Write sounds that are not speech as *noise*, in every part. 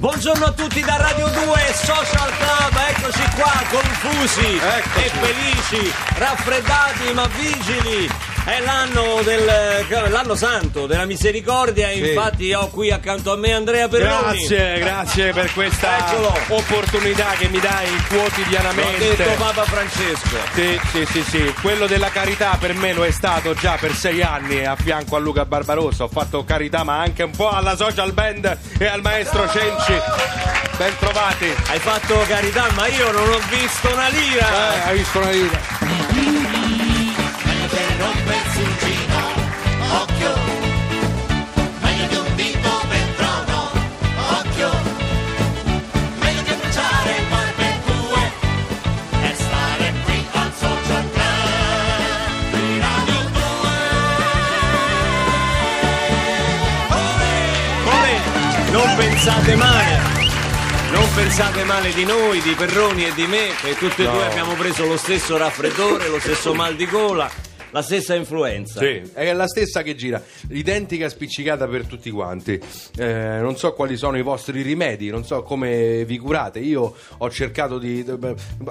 Buongiorno a tutti da Radio 2 Social Club, eccoci qua, confusi Eccoci. e felici, raffreddati ma vigili. È l'anno del l'anno santo della misericordia, infatti ho qui accanto a me Andrea Perroni. Grazie, grazie per questa Eccolo. opportunità che mi dai L'ho detto quotidianamente. Papa Francesco. Sì, sì, sì, sì, quello della carità per me lo è stato già per sei anni a fianco a Luca Barbarossa. Ho fatto carità, ma anche un po' alla social band e al maestro Cenci. Ben trovati. Hai fatto carità, ma io non ho visto una lira. Eh, hai visto una vita? Pensate male. Non pensate male di noi, di Perroni e di me, che tutti e No. due abbiamo preso lo stesso raffreddore, lo stesso mal di gola, la stessa influenza. Sì, è la stessa che gira, identica spiccicata per tutti quanti. Eh, non so quali sono i vostri rimedi, non so come vi curate. Io ho cercato di.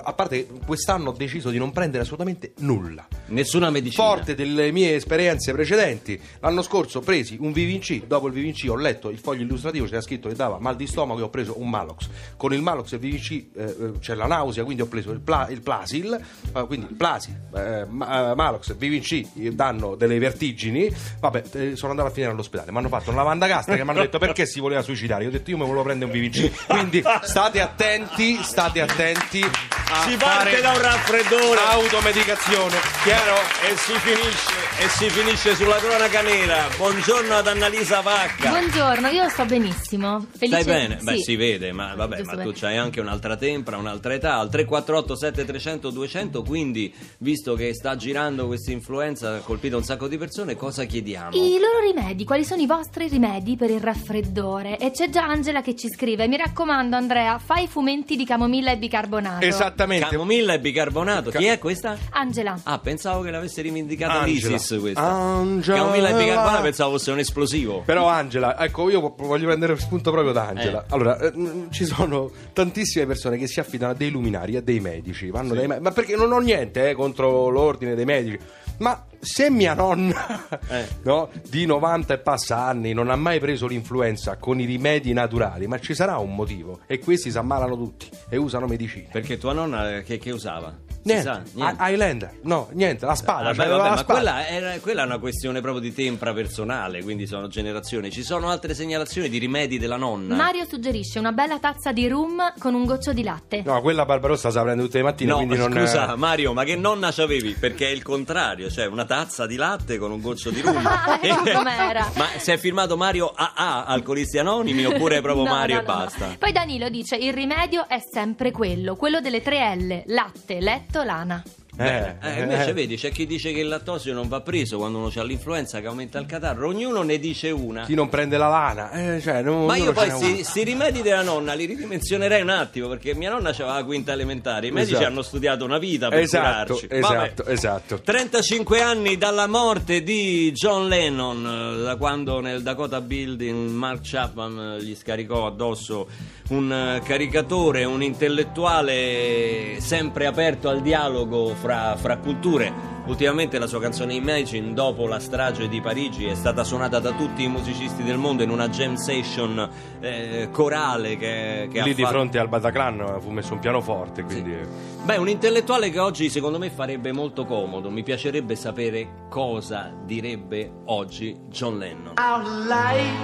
A parte quest'anno ho deciso di non prendere assolutamente nulla. Nessuna medicina. Forte delle mie esperienze precedenti, l'anno scorso ho presi un VVC, dopo il VVC ho letto il foglio illustrativo, c'era scritto che dava mal di stomaco e ho preso un Malox. Con il Malox e il VVC eh, eh, c'è la nausea, quindi ho preso il, Pla- il Plasil, eh, quindi il Plasil, eh, eh, Malox e VVC danno delle vertigini. Vabbè, eh, sono andato a finire all'ospedale, mi hanno fatto una lavanda gastrica e mi hanno detto perché si voleva suicidare. Io ho detto io mi volevo prendere un VVC. Quindi state attenti, state attenti a Si parte fare da un raffreddore automedicazione, chiaro? e si finisce e si finisce sulla cronaca nera. Buongiorno ad Annalisa Vacca. Buongiorno, io sto benissimo. Felice... Stai bene? Beh, Sì. si vede, ma vabbè, Giusto ma tu c'hai anche un'altra tempra, un'altra età, al 348 7300 200, quindi visto che sta girando questa influenza, ha colpito un sacco di persone, cosa chiediamo? I loro rimedi, quali sono i vostri rimedi per il raffreddore? E c'è già Angela che ci scrive: Mi raccomando, Andrea, fai fumetti di camomilla e bicarbonato. Esattamente. Camomilla e bicarbonato, chi è questa? Angela. Ah, pensavo che l'avesse rivendicata Angela. l'ISIS questa. Angela. Camomilla e bicarbonato pensavo fosse un esplosivo. Però Angela, ecco, io voglio prendere spunto proprio da Angela. Eh. Allora, eh, ci sono tantissime persone che si affidano a dei luminari, a dei medici, vanno dai me- ma perché non ho niente eh, contro l'ordine dei medici. Ma se mia nonna *laughs* Eh. no, di 90 e passa anni non ha mai preso l'influenza con i rimedi naturali, ma ci sarà un motivo e questi si ammalano tutti e usano medicine. Perché tua nonna eh, che, che usava? Niente, sa? Niente. Hi- Highlander, no, niente, la spada, Ah, cioè, beh, vabbè, la ma spada. quella, era- quella è una questione proprio di tempra personale, quindi sono generazioni. Ci sono altre segnalazioni di rimedi della nonna? Mario suggerisce una bella tazza di rum con un goccio di latte. No, quella Barbarossa sa prende tutte le mattine, No, quindi non scusa Mario, ma che nonna c'avevi? Perché è il contrario, cioè una tazza di latte con un goccio di rum. *laughs* Ah, *laughs* ecco com'era. ma si è firmato Mario AA, Alcolisti Anonimi, oppure proprio *laughs* No, Mario no, e no, no. basta? Poi Danilo dice: Il rimedio è sempre quello, quello delle tre L: latte, letto, lana. Bene. Eh, Eh, invece eh. vedi, c'è chi dice che il lattosio non va preso quando uno ha l'influenza che aumenta il catarro, ognuno ne dice una. Chi non prende la lana, eh, cioè, non- Ma io poi uno. sti rimedi della nonna li ridimensionerei un attimo perché mia nonna aveva la quinta elementare, i medici Esatto. hanno studiato una vita per Esatto, curarci. esatto, Vabbè. esatto. 35 anni dalla morte di John Lennon, eh, da quando nel Dakota Building Mark Chapman eh, gli scaricò addosso un eh, caricatore, un intellettuale sempre aperto al dialogo fra, fra culture. Ultimamente la sua canzone Imagine, dopo la strage di Parigi, è stata suonata da tutti i musicisti del mondo in una jam session eh, corale che, che Lì ha di fatto. fronte al Bataclan fu messo un pianoforte, quindi... Beh, un intellettuale che oggi secondo me farebbe molto comodo. Mi piacerebbe sapere cosa direbbe oggi John Lennon. Our life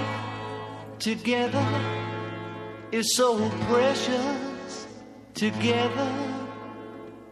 together is so precious. Together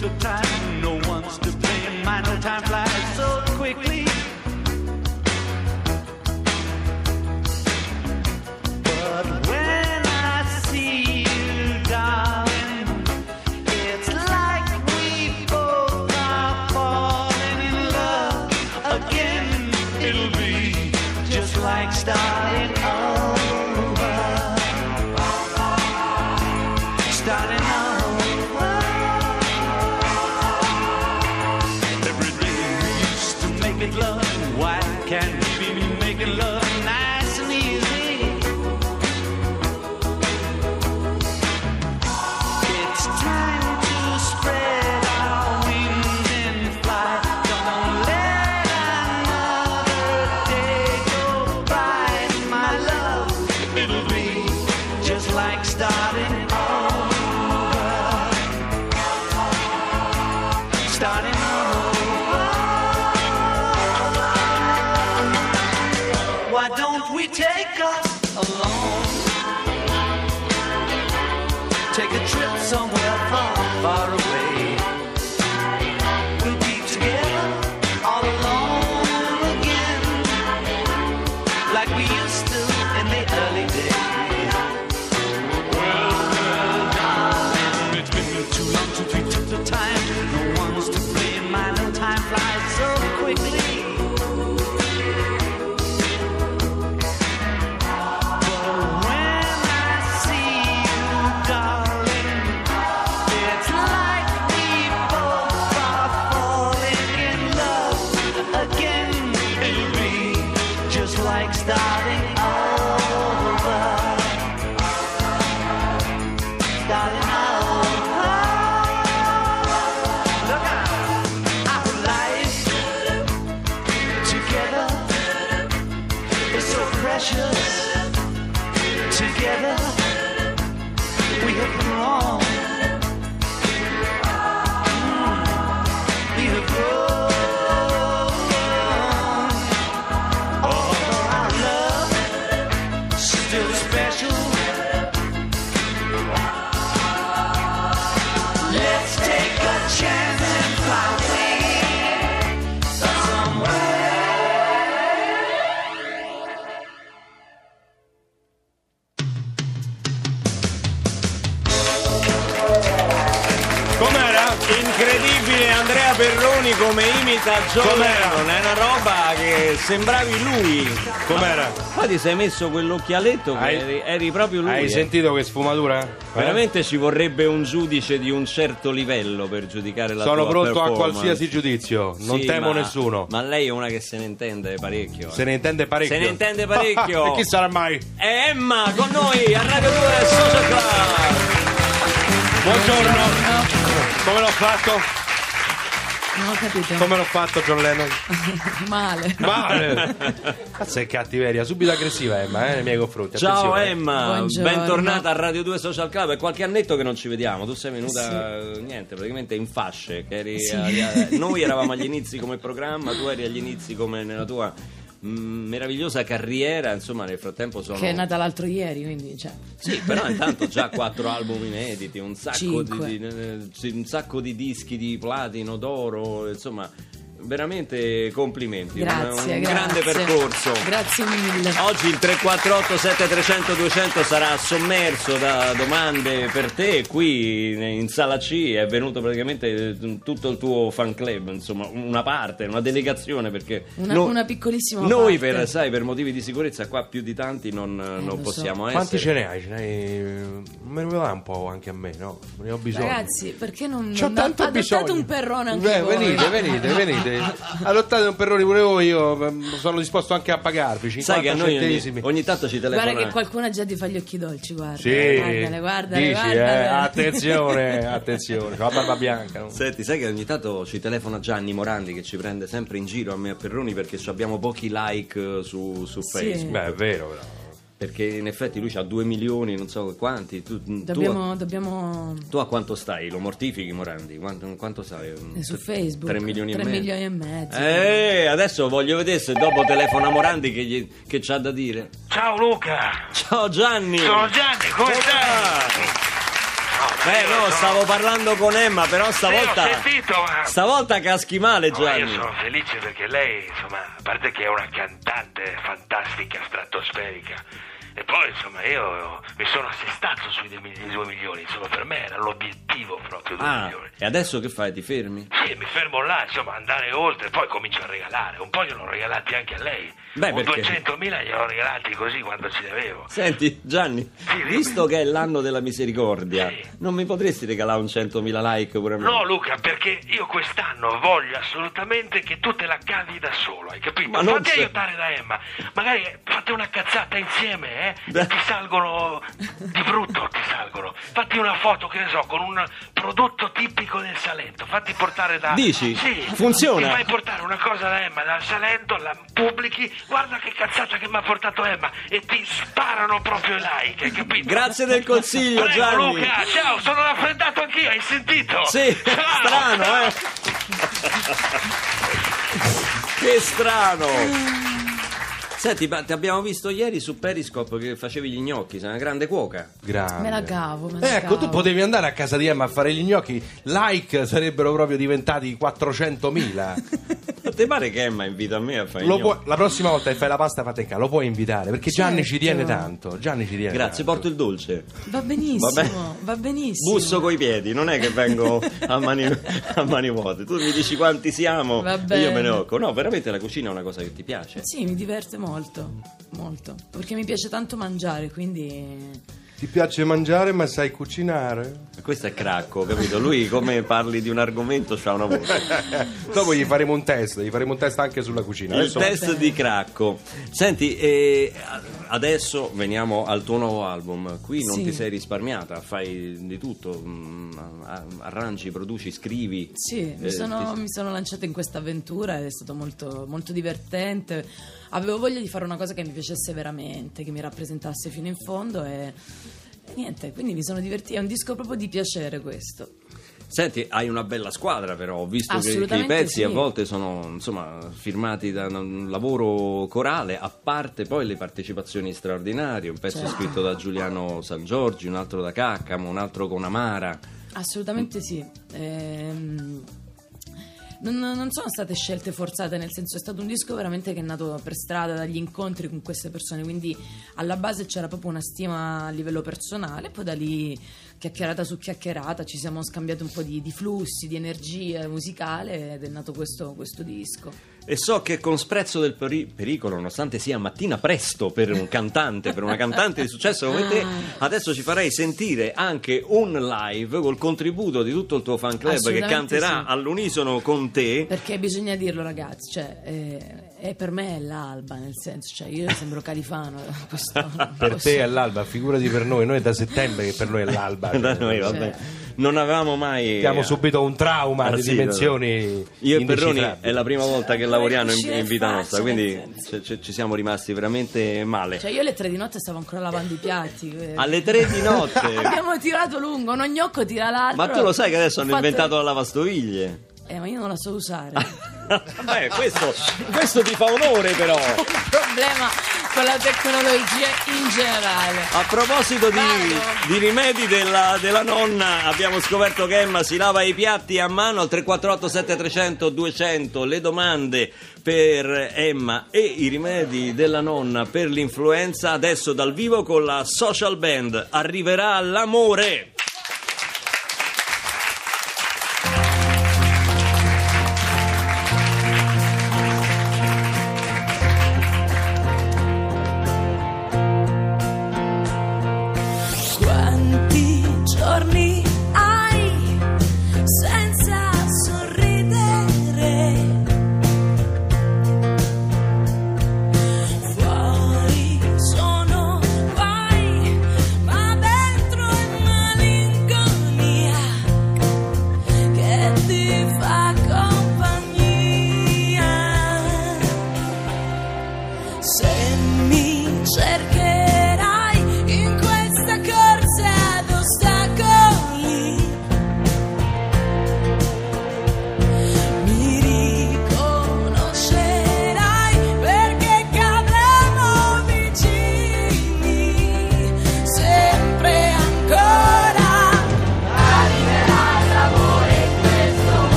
to time. We take us alone? Come imita John Com'era? Lennon, è una roba che sembravi lui. Com'era? Poi ti sei messo quell'occhialetto che Hai- eri, eri proprio lui. Hai eh. sentito che sfumatura? Eh? Veramente ci vorrebbe un giudice di un certo livello per giudicare la Sono tua pronto a performance. qualsiasi giudizio, non Sì, temo ma- nessuno. Ma lei è una che se ne intende parecchio. eh. Se ne intende parecchio. Se ne intende parecchio. *laughs* e chi sarà mai? È Emma con noi a Radio 2 Social Club. Buongiorno. Come l'ho fatto? Non ho capito. Come l'ho fatto John Lennon? *laughs* Male. Male. *laughs* Cazzo è cattiveria, subito aggressiva Emma, eh, nei miei confronti. Ciao Attenzione. Emma, Buongiorno. bentornata a Radio 2 Social Club. È qualche annetto che non ci vediamo. Tu sei venuta eh, niente, praticamente in fasce. Che eri agli- eh, *laughs* noi eravamo agli inizi come programma, tu eri agli inizi come nella tua meravigliosa carriera. Insomma, nel frattempo sono. Che è nata l'altro ieri, quindi cioè. Sì, però *laughs* intanto già quattro album inediti, un sacco di, di- eh, un sacco di dischi di platino, d'oro, insomma, veramente complimenti. Un- Grazie, un, grazie. grande percorso. Grazie mille. Oggi il 348 7300 200 sarà sommerso da domande per te qui in sala C è venuto praticamente tutto il tuo fan club insomma una parte, una delegazione perché Una- no- una piccolissima noi parte. per, sai, per motivi di sicurezza qua più di tanti non, non lo so. possiamo essere Quanti ce ne hai? Ce ne hai... Me ne dai un po' anche a me, no? Ne ho bisogno. Ragazzi, perché non, C'ho non tanto adottate bisogno. un perrone anche Beh, voi? venite, venite, venite. Adottate un perrone pure voi, io ehm, sono disposto anche a pagarvi 50 sai che a noi ogni, centesimi. ogni tanto ci telefona Guarda che qualcuno già ti fa gli occhi dolci, guarda. Sì, Guardale, guardale, dici, guardale. eh, attenzione, *laughs* attenzione, la barba bianca. no? Senti, sai che ogni tanto ci telefona Gianni Morandi che ci prende sempre in giro a me e a Perroni perché abbiamo pochi like eh, su, su Sì. Facebook. Beh, è vero, però. Perché in effetti lui ha 2 milioni, non so quanti. Tu, tu- Dobbiamo, dobbiamo tu a quanto stai? Lo mortifichi Morandi? Quanto, quanto stai? eh, su Facebook 3 milioni 3 e mezzo. milioni e mezzo. Eh, adesso voglio vedere se dopo telefona Morandi che, gli, che c'ha da dire. Ciao Luca, Ciao Gianni! sono Gianni, come stai? Eh no, stavo parlando con Emma, però stavolta. Sì, ho sentito, ma... Stavolta caschi male ma io Gianni. sono felice perché lei, insomma, a parte che è una cantante fantastica, stratosferica, e poi, insomma, io mi sono assestato sui 2 milioni, insomma, per me era l'obiettivo proprio 2 Ah, milioni. e adesso che fai? Ti fermi? Sì, mi fermo là, insomma, andare oltre, poi comincio a regalare. Un po' gliel'ho regalati anche a lei. Beh, Un perché- 200.000 gliel'ho regalati così quando ci ne avevo. Senti, Gianni, Sì, visto che è l'anno della misericordia, Sì. non mi potresti regalare un 100.000 like pure a me? No, Luca, perché io quest'anno voglio assolutamente che tu te la cavi da solo, hai capito? Ma non Fatti aiutare da Emma. Magari fate una cazzata insieme, eh? Beh. Ti salgono di brutto, ti salgono. Fatti una foto, che ne so, con un prodotto tipico del Salento. Fatti portare da. Dici? Sì. Funziona? Ti fai portare una cosa da Emma dal Salento, la pubblichi, guarda che cazzata che mi ha portato Emma, e ti sparano proprio i like, hai capito? Grazie del consiglio, Prego, Gianni. Luca, ciao, sono raffreddato anch'io, hai sentito? Sì, Ciao. strano, eh. *laughs* che strano. Senti, ma ti abbiamo visto ieri su Periscope che facevi gli gnocchi, sei una grande cuoca. Grande. Me la cavo, me la Ecco, tu cavo. potevi andare a casa di Emma a fare gli gnocchi, like sarebbero proprio diventati 400.000. *laughs* *laughs* Ti pare che Emma invita me a fare puoi- la prossima volta che fai la pasta fatta in casa, lo puoi invitare perché Gianni ci Certo. tiene tanto. Gianni ci tiene Grazie, tanto. porto il dolce. Va benissimo, Vabbè. va benissimo. Busso coi piedi, non è che vengo a mani, a mani vuote. Tu mi dici quanti siamo Va e io me ne occupo. No, veramente la cucina è una cosa che ti piace. Sì, mi diverte molto, molto. Perché mi piace tanto mangiare, quindi... Ti piace mangiare ma sai cucinare? Questo è cracco, capito? Lui come parli di un argomento c'ha una voce. *laughs* Dopo gli faremo un test, gli faremo un test anche sulla cucina. Il Adesso test di Cracco. Senti, eh, adesso veniamo al tuo nuovo album. Qui non Sì. ti sei risparmiata, fai di tutto, mm, arrangi, produci, scrivi. Sì, mi Eh, sono, ti- mi sono lanciata in questa avventura è stato molto, molto divertente. Avevo voglia di fare una cosa che mi piacesse veramente, che mi rappresentasse fino in fondo e, e niente, quindi mi sono divertita. È un disco proprio di piacere questo. Senti, hai una bella squadra però, ho visto che, che i pezzi sì. a volte sono insomma, firmati da un lavoro corale, a parte poi le partecipazioni straordinarie, un pezzo Certo. scritto da Giuliano San Giorgi, un altro da Caccamo, un altro con Amara. Assolutamente sì. Ehm, non, non sono state scelte forzate, nel senso è stato un disco veramente che è nato per strada dagli incontri con queste persone, quindi alla base c'era proprio una stima a livello personale, poi da lì chiacchierata su chiacchierata ci siamo scambiati un po' di, di flussi, di energia musicale ed è nato questo, questo disco. E so che con sprezzo del peri- pericolo, nonostante sia mattina presto per un cantante, per una cantante di successo come te, adesso ci farei sentire anche un live col contributo di tutto il tuo fan club che canterà sì. all'unisono con te. Perché bisogna dirlo ragazzi, cioè, eh, eh, per me è l'alba, nel senso, cioè io sembro Califano. *laughs* Questo, per te è l'alba, figurati per noi, noi è da settembre che per noi è l'alba. *laughs* Da noi, vabbè. Cioè. Non avevamo mai. Abbiamo subito un trauma Ah, di sì, dimensioni Io e Perroni è la prima volta che lavoriamo in, in vita nostra, quindi senso. ci- ci- ci siamo rimasti veramente male. Cioè io alle tre di notte stavo ancora lavando i piatti. eh. *laughs* Alle tre di notte. Abbiamo tirato lungo, uno gnocco tira l'altro. Ma tu lo sai che adesso hanno fatto- inventato la lavastoviglie? Eh, ma io non la so usare. Vabbè, questo, questo ti fa onore però. *laughs* Un problema con la tecnologia in generale. A proposito di, di rimedi della, della nonna, abbiamo scoperto che Emma si lava i piatti a mano al 348 7300 200. Le domande per Emma e i rimedi della nonna per l'influenza. Adesso dal vivo con la social band arriverà l'amore.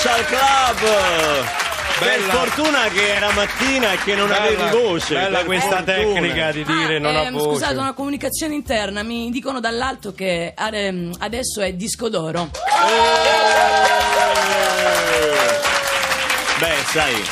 Social Club. Bella. Per fortuna che era mattina e che non avevi voce. Bella per questa fortuna. tecnica di dire Ah, non ha ehm, voce. Scusate, una comunicazione interna. Mi dicono dall'alto che ehm, adesso è disco d'oro. Beh, sai,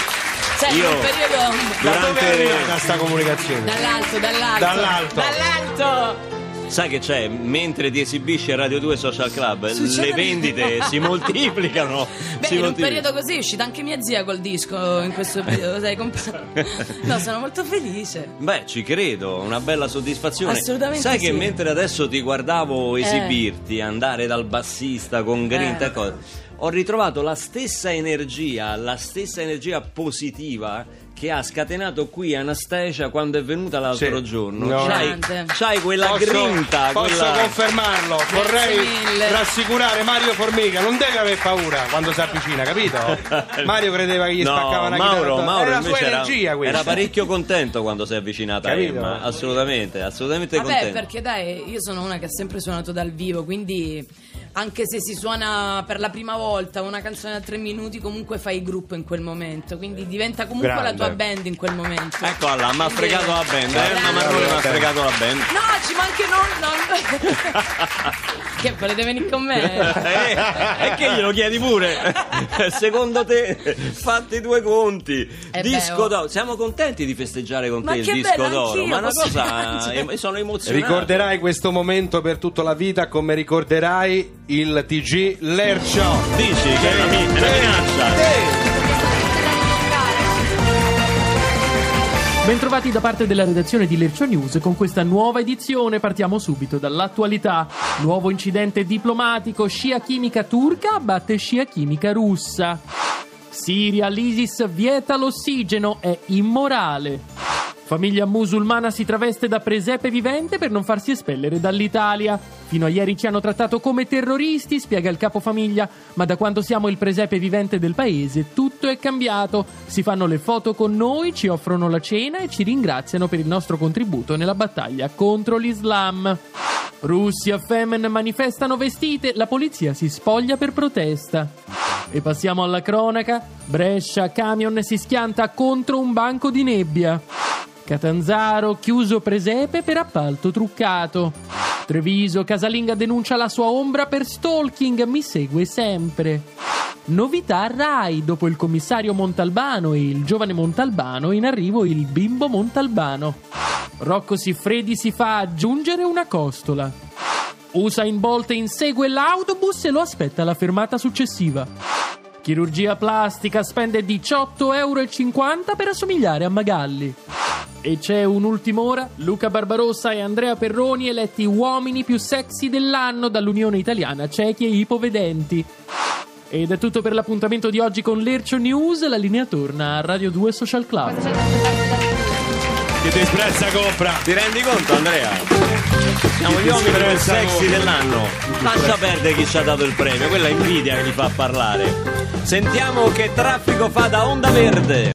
Sai, Io- un periodo. Da dove è durante arrivata sta comunicazione? Dall'alto, dall'alto. Dall'alto. Dall'alto. Sai che c'è, mentre ti esibisci a Radio 2 Social Club, Succede- le vendite si moltiplicano. *laughs* Beh, si in un moltiplicano. periodo così è uscita anche mia zia col disco in questo periodo, sai, comp- *laughs* No, sono molto felice. Beh, ci credo, una bella soddisfazione. Assolutamente Sai che sì. mentre adesso ti guardavo esibirti, andare dal bassista con grinta Eh. cose, ho ritrovato la stessa energia, la stessa energia positiva che ha scatenato qui Anastasia quando è venuta l'altro Sì. giorno. No. C'hai, Grande. c'hai quella Posso, grinta, posso quella... confermarlo. Vorrei mille. rassicurare Mario Formica. Non deve avere paura quando si avvicina, capito? *laughs* Mario credeva che gli No, spaccava una Mauro, chitarra. Mauro È la sua invece era, energia questa. era parecchio contento quando si è avvicinata a Capito? Emma, assolutamente, assolutamente Vabbè, contento. perché dai, io sono una che ha sempre suonato dal vivo, quindi anche se si suona per la prima volta una canzone a tre minuti, comunque fai gruppo in quel momento, quindi diventa comunque Grande. la tua band in quel momento. Ecco là, mi ha fregato la band, eh? Grande. Ma Marrone mi ha fregato la band. No, ci manca non, non. *laughs* che volete venire con me? Eh, e che glielo chiedi pure? *laughs* Secondo te, fatti due conti. Eh disco beh, oh. d'oro. Siamo contenti di festeggiare con Ma te il disco bello, d'oro. Ma una cosa. *laughs* eh, sono emozionato. Ricorderai questo momento per tutta la vita come ricorderai il TG Lercio. Dici che è una, mi- è una minaccia. Bentrovati da parte della redazione di Lercio News con questa nuova edizione. Partiamo subito dall'attualità. Nuovo incidente diplomatico, scia chimica turca batte scia chimica russa. Siria, l'ISIS vieta l'ossigeno, è immorale. Famiglia musulmana si traveste da presepe vivente per non farsi espellere dall'Italia. Fino a ieri ci hanno trattato come terroristi, spiega il capofamiglia, ma da quando siamo il presepe vivente del paese tutto è cambiato. Si fanno le foto con noi, ci offrono la cena e ci ringraziano per il nostro contributo nella battaglia contro l'Islam. Russia, Femen manifestano vestite, la polizia si spoglia per protesta. E passiamo alla cronaca. Brescia, camion si schianta contro un banco di nebbia. Catanzaro, chiuso presepe per appalto truccato. Treviso, casalinga denuncia la sua ombra per stalking, mi segue sempre. Novità Rai, dopo il commissario Montalbano e il giovane Montalbano, in arrivo il bimbo Montalbano. Rocco Siffredi si fa aggiungere una costola. Usain Bolt insegue l'autobus e lo aspetta alla fermata successiva. Chirurgia plastica spende 18,50 euro per assomigliare a Magalli. E c'è un'ultima ora, Luca Barbarossa e Andrea Perroni eletti uomini più sexy dell'anno dall'Unione Italiana Ciechi e Ipovedenti. Ed è tutto per l'appuntamento di oggi con Lercio News, la linea torna a Radio 2 Social Club. Che ti sprezza compra. Ti rendi conto, Andrea? Siamo gli uomini più sexy dell'anno. Lascia perdere chi ci ha dato il premio, quella invidia che gli fa parlare. Sentiamo che traffico fa da Onda Verde.